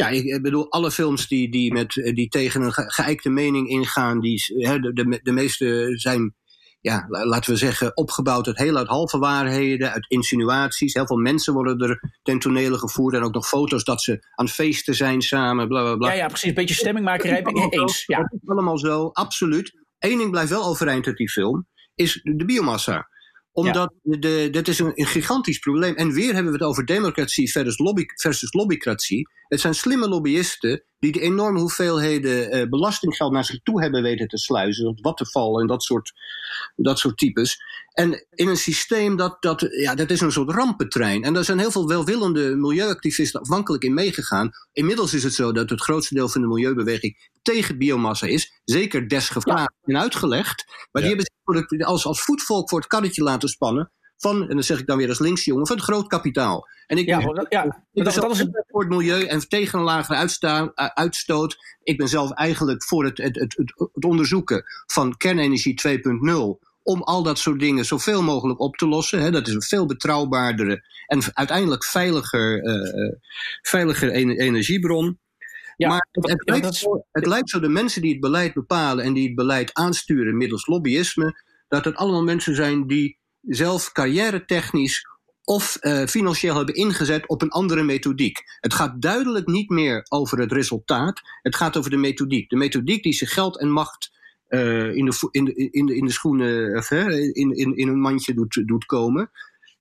Ja, ik bedoel, alle films die, die, met, die tegen een geëikte mening ingaan, die, hè, de, de, de meeste zijn ja, laten we zeggen, opgebouwd uit heel uit halve waarheden, uit insinuaties. Heel veel mensen worden er ten tonele gevoerd en ook nog foto's dat ze aan feesten zijn samen, bla bla bla. Ja, ja precies. Een beetje stemmingmakerij ben ik eens. Ja. Dat is allemaal zo, absoluut. Eén ding blijft wel overeind uit die film, is de biomassa omdat ja. de, dat is een, een, gigantisch probleem. En weer hebben we het over democratie versus, lobby, versus lobbycratie. Het zijn slimme lobbyisten die de enorme hoeveelheden uh, belastinggeld naar zich toe hebben weten te sluizen. Wat Wattenval en dat soort, dat soort types. En in een systeem dat, dat, ja, dat is een soort rampentrein. En daar zijn heel veel welwillende milieuactivisten afhankelijk in meegegaan. Inmiddels is het zo dat het grootste deel van de milieubeweging tegen biomassa is. Zeker desgevraagd ja. en uitgelegd. Maar die hebben zich als, als voetvolk voor het karretje laten spannen van, en dan zeg ik dan weer als linksjongen, van het groot kapitaal. En ik ja, ben, ja, ik ben dat, is het... voor het milieu en tegen een lagere uitstoot. Ik ben zelf eigenlijk voor het, het, het, het onderzoeken van kernenergie 2.0 om al dat soort dingen zoveel mogelijk op te lossen. Hè. Dat is een veel betrouwbaardere en uiteindelijk veiliger, uh, veiliger energiebron. Ja, maar het, het, lijkt zo, het lijkt zo de mensen die het beleid bepalen en die het beleid aansturen middels lobbyisme, dat het allemaal mensen zijn die zelf carrière technisch of uh, financieel hebben ingezet op een andere methodiek. Het gaat duidelijk niet meer over het resultaat, het gaat over de methodiek. De methodiek die ze geld en macht uh, in, de, in, in, in de schoenen, of, in, in, in een mandje doet, doet komen.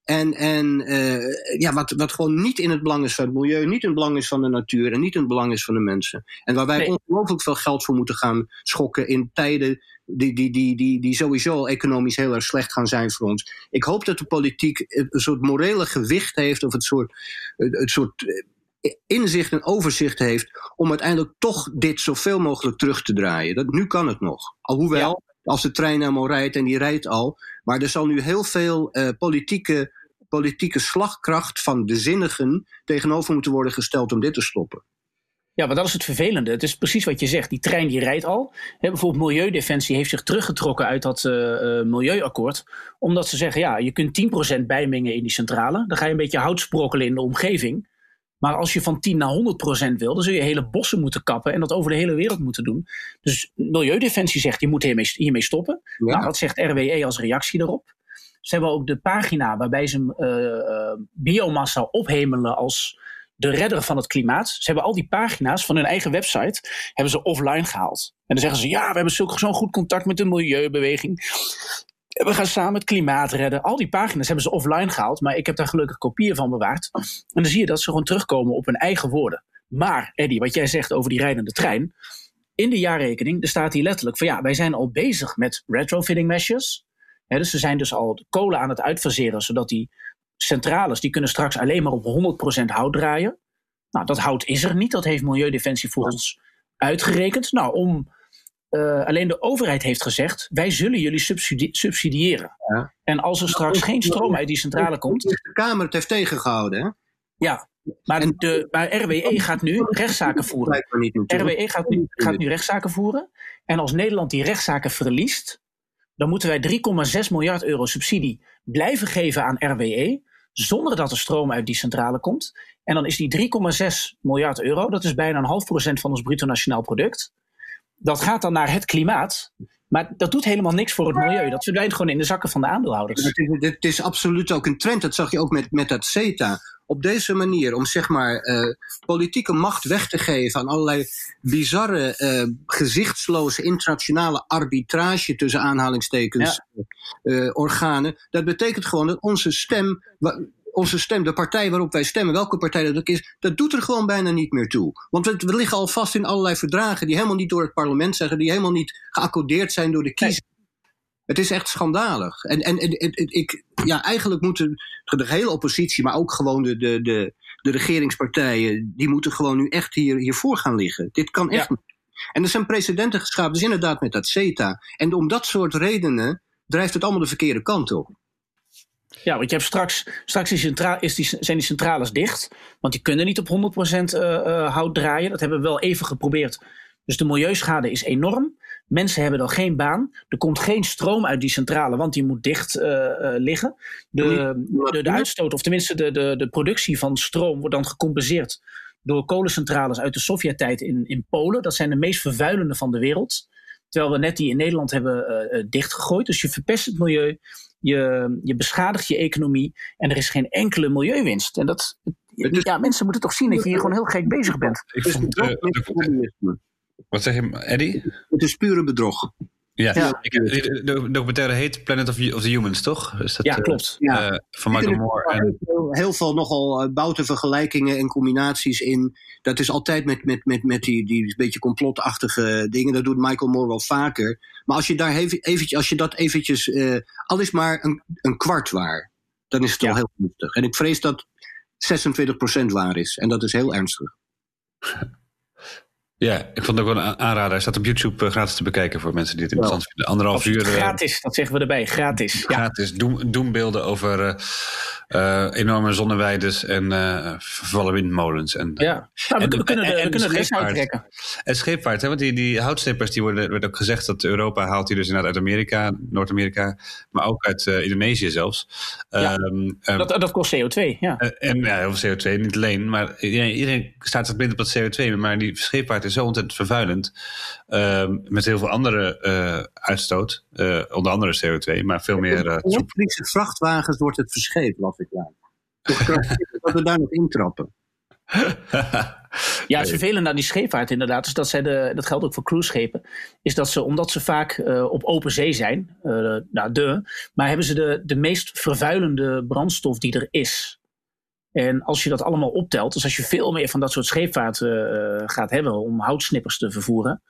En, en uh, ja, wat, wat gewoon niet in het belang is van het milieu, niet in het belang is van de natuur en niet in het belang is van de mensen. En waar wij nee. ongelooflijk veel geld voor moeten gaan schokken in tijden die, die, die, die, die sowieso economisch heel erg slecht gaan zijn voor ons. Ik hoop dat de politiek een soort morele gewicht heeft of het soort, het soort inzicht en overzicht heeft om uiteindelijk toch dit zoveel mogelijk terug te draaien. Dat, nu kan het nog. Alhoewel, ja. als de trein helemaal rijdt en die rijdt al, maar er zal nu heel veel uh, politieke, politieke slagkracht van de zinnigen tegenover moeten worden gesteld om dit te stoppen. Ja, maar dat is het vervelende. Het is precies wat je zegt. Die trein die rijdt al. He, bijvoorbeeld Milieudefensie heeft zich teruggetrokken uit dat uh, uh, milieuakkoord. Omdat ze zeggen, ja, je kunt 10% bijmengen in die centrale. Dan ga je een beetje hout sprokkelen in de omgeving. Maar als je van 10 naar 100% wil, dan zul je hele bossen moeten kappen en dat over de hele wereld moeten doen. Dus Milieudefensie zegt, je moet hiermee, hiermee stoppen. Ja. Nou, dat zegt RWE als reactie daarop. Ze hebben ook de pagina waarbij ze uh, biomassa ophemelen als de redder van het klimaat. Ze hebben al die pagina's van hun eigen website hebben ze offline gehaald. En dan zeggen ze, ja, we hebben zo'n goed contact met de milieubeweging. We gaan samen het klimaat redden. Al die pagina's hebben ze offline gehaald, maar ik heb daar gelukkig kopieën van bewaard. En dan zie je dat ze gewoon terugkomen op hun eigen woorden. Maar, Eddie, wat jij zegt over die rijdende trein. In de jaarrekening, staat hier letterlijk van ja, wij zijn al bezig met retrofitting measures. Dus ze zijn dus al kolen aan het uitfaseren, zodat die centrales, die kunnen straks alleen maar op 100% hout draaien. Nou, dat hout is er niet. Dat heeft Milieudefensie voor ons uitgerekend. Nou, om uh, alleen de overheid heeft gezegd: wij zullen jullie subsidie subsidiëren. Ja. En als er straks geen stroom uit die centrale komt. De Kamer het heeft tegengehouden, hè? Ja, maar, de, maar RWE gaat nu rechtszaken voeren. RWE gaat nu, gaat nu rechtszaken voeren. En als Nederland die rechtszaken verliest, dan moeten wij 3,6 miljard euro subsidie blijven geven aan RWE. Zonder dat er stroom uit die centrale komt. En dan is die 3,6 miljard euro, dat is bijna een half procent van ons bruto nationaal product dat gaat dan naar het klimaat. Maar dat doet helemaal niks voor het milieu. Dat verdwijnt gewoon in de zakken van de aandeelhouders. Het is, is absoluut ook een trend. Dat zag je ook met, met dat CETA. Op deze manier, om zeg maar uh, politieke macht weg te geven aan allerlei bizarre, uh, gezichtsloze internationale arbitrage tussen aanhalingstekens ja. uh, organen. Dat betekent gewoon dat onze stem onze stem, de partij waarop wij stemmen, welke partij dat ook is, dat doet er gewoon bijna niet meer toe. Want we, we liggen al vast in allerlei verdragen die helemaal niet door het parlement zeggen, die helemaal niet geaccordeerd zijn door de kiezer. Nee. Het is echt schandalig. En, en, en, en, ik, ja, eigenlijk moeten de hele oppositie, maar ook gewoon de, de, de, de regeringspartijen, die moeten gewoon nu echt hier, hiervoor gaan liggen. Dit kan echt ja. niet. En er zijn precedenten geschapen, dus inderdaad met dat CETA. En om dat soort redenen drijft het allemaal de verkeerde kant op. Ja, want je hebt straks, straks is is die, zijn die centrales dicht. Want die kunnen niet op 100% uh, hout draaien. Dat hebben we wel even geprobeerd. Dus de milieuschade is enorm. Mensen hebben dan geen baan. Er komt geen stroom uit die centrale, want die moet dicht uh, liggen. De, de, de, uitstoot, of tenminste de, de, de productie van stroom, wordt dan gecompenseerd door kolencentrales uit de Sovjet-tijd in, in Polen. Dat zijn de meest vervuilende van de wereld. Terwijl we net die in Nederland hebben uh, dichtgegooid. Dus je verpest het milieu, je, je beschadigt je economie en er is geen enkele milieuwinst. En dat, ja, mensen moeten toch zien dat je hier gewoon heel gek bezig bent. Ik vond, uh, wat zeg je, Eddie? Het is pure bedrog. Ja, ja. Ik, de, de documentaire heet Planet of, of the Humans, toch? dat, ja, eh, klopt. Uh, van Michael Moore. En... Heel, heel, veel nogal uh, bouten vergelijkingen en combinaties in. Dat is altijd met, met, met, met die, die beetje complotachtige dingen. Dat doet Michael Moore wel vaker. Maar als je, daar even, eventjes, als je dat eventjes, uh, al is maar een, een kwart waar, dan is het ja. al heel gunstig. En ik vrees dat 26% waar is. En dat is heel ernstig. *laughs* Ja, ik vond het ook wel een aanrader. Hij staat op YouTube uh, gratis te bekijken voor mensen die het interessant vinden. Anderhalf uur. Uh, gratis, dat zeggen we erbij. Gratis. Gratis. Ja. doembeelden over uh, uh, enorme zonneweiden en uh, vervallen windmolens. En, ja, nou, we, we, kunnen de, we kunnen les uittrekken. En scheepvaart, hè, want die, die die worden, werd ook gezegd dat Europa haalt die dus inderdaad uit Amerika, Noord-Amerika, maar ook uit uh, Indonesië zelfs. Ja, um, dat, dat kost CO2, ja. en ja, heel veel CO2, niet alleen, maar iedereen, staat het minder op dat CO2, maar die scheepvaart is zo ontzettend vervuilend. Uh, met heel veel andere uh, uitstoot, uh, onder andere CO2, maar veel meer. Uh, elektrische vrachtwagens wordt het verscheept, las ik laat. *laughs* dat we daar nog intrappen. ja, het vervelende aan die scheepvaart inderdaad, is dat zij de, dat geldt ook voor cruiseschepen, is dat ze, omdat ze vaak uh, op open zee zijn, uh, nou de, maar hebben ze de, de meest vervuilende brandstof die er is. En als je dat allemaal optelt, dus als je veel meer van dat soort scheepvaart uh, gaat hebben om houtsnippers te vervoeren,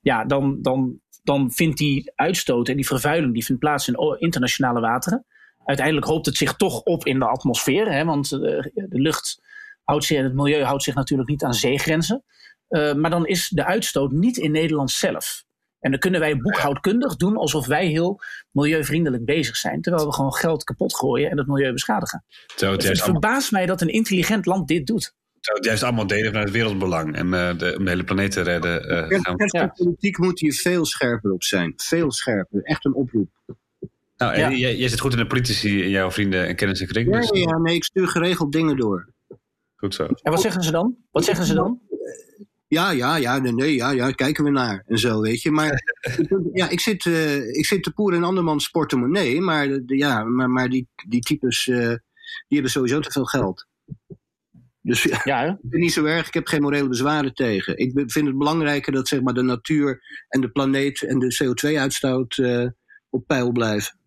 ja, dan, dan, dan vindt die uitstoot en die vervuiling die vindt plaats in internationale wateren. Uiteindelijk hoopt het zich toch op in de atmosfeer, hè, want de, de lucht houdt zich, het milieu houdt zich natuurlijk niet aan zeegrenzen. Uh, maar dan is de uitstoot niet in Nederland zelf. En dan kunnen wij boekhoudkundig doen alsof wij heel milieuvriendelijk bezig zijn. Terwijl we gewoon geld kapot gooien en het milieu beschadigen. Zo, het, dus het verbaast mij dat een intelligent land dit doet. Zou het juist allemaal delen vanuit het wereldbelang en uh, de, om de hele planeet te redden. Uh, ja, ja. politiek moet hier veel scherper op zijn. Veel scherper. Echt een oproep. Nou, ja. jij, jij, zit goed in de politici in jouw vrienden en kennis en kring. Dus... Ja, ja, nee, ik stuur geregeld dingen door. Goed zo. En wat zeggen ze dan? Wat zeggen ze dan? Ja, ja, ja, nee, ja, ja, kijken we naar en zo, weet je. Maar *laughs* ja, ik zit, uh, ik zit te poer in andermans portemonnee, maar, de, ja, maar, maar die, die types, uh, die hebben sowieso te veel geld. Dus ja, *laughs* niet zo erg, ik heb geen morele bezwaren tegen. Ik vind het belangrijker dat zeg maar, de natuur en de planeet en de CO2-uitstoot uh, op peil blijven.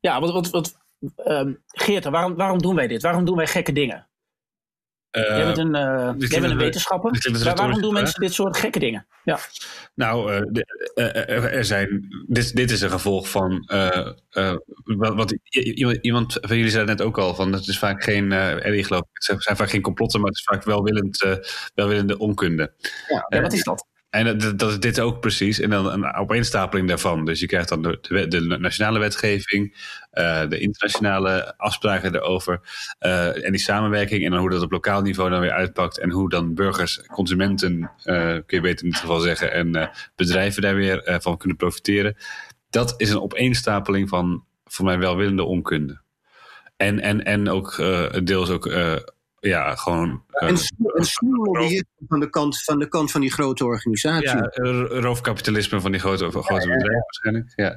Ja, wat, wat, wat um, Geert, waarom, waarom doen wij dit? Waarom doen wij gekke dingen? Uh, jij bent een, uh, jij bent een wetenschapper. Maar waarom doen mensen dit soort gekke dingen? Ja. Nou, de, er zijn, dit, dit is een gevolg van. wat, wat, iemand van jullie zei net ook al: van het is vaak geen. Eddie geloof ik, het zijn vaak geen complotten, maar het is vaak welwillend, welwillende onkunde. Ja, ja wat is dat? En dat, dat is dit ook precies. En dan een opeenstapeling daarvan. Dus je krijgt dan de, nationale wetgeving, uh, de internationale afspraken erover. Uh, en die samenwerking. En dan hoe dat op lokaal niveau dan weer uitpakt. En hoe dan burgers, consumenten, uh, kun je beter in dit geval zeggen. En bedrijven daar weer van kunnen profiteren. Dat is een opeenstapeling van voor mij welwillende onkunde. En, en, en ook deels ook ja, gewoon. Uh, en, en van de, kant, van de kant van die grote organisatie. Ja, roofkapitalisme van die grote, grote ja, bedrijven waarschijnlijk. Ja,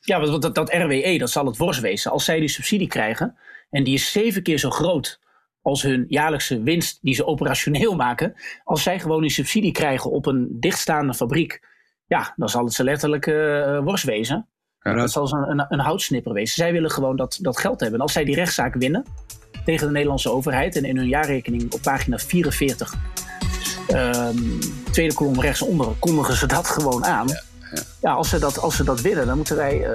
ja want dat, dat RWE, dat zal het worst wezen. Als zij die subsidie krijgen, en die is zeven keer zo groot als hun jaarlijkse winst die ze operationeel *laughs* maken. Als zij gewoon die subsidie krijgen op een dichtstaande fabriek, ja, dan zal het ze letterlijk uh, worst wezen. Ja, dat zal een, een, een houtsnipper wezen. Zij willen gewoon dat, dat geld hebben. En als zij die rechtszaak winnen, tegen de Nederlandse overheid. En in hun jaarrekening op pagina 44, um, ehm, tweede kolom rechtsonder, kondigen ze dat gewoon aan. Ja, ja. ja, als, ze dat, als ze dat willen, dan moeten wij uh,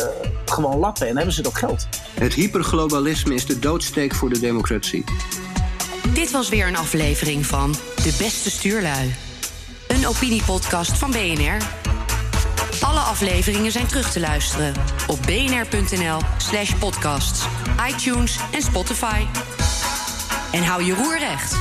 gewoon lappen en hebben ze dat geld. Het hyperglobalisme is de doodsteek voor de democratie. Dit was weer een aflevering van De Beste Stuurlui. Een opiniepodcast van BNR. Alle afleveringen zijn terug te luisteren op bnr.nl/slash podcasts, iTunes en Spotify. En hou je roer recht.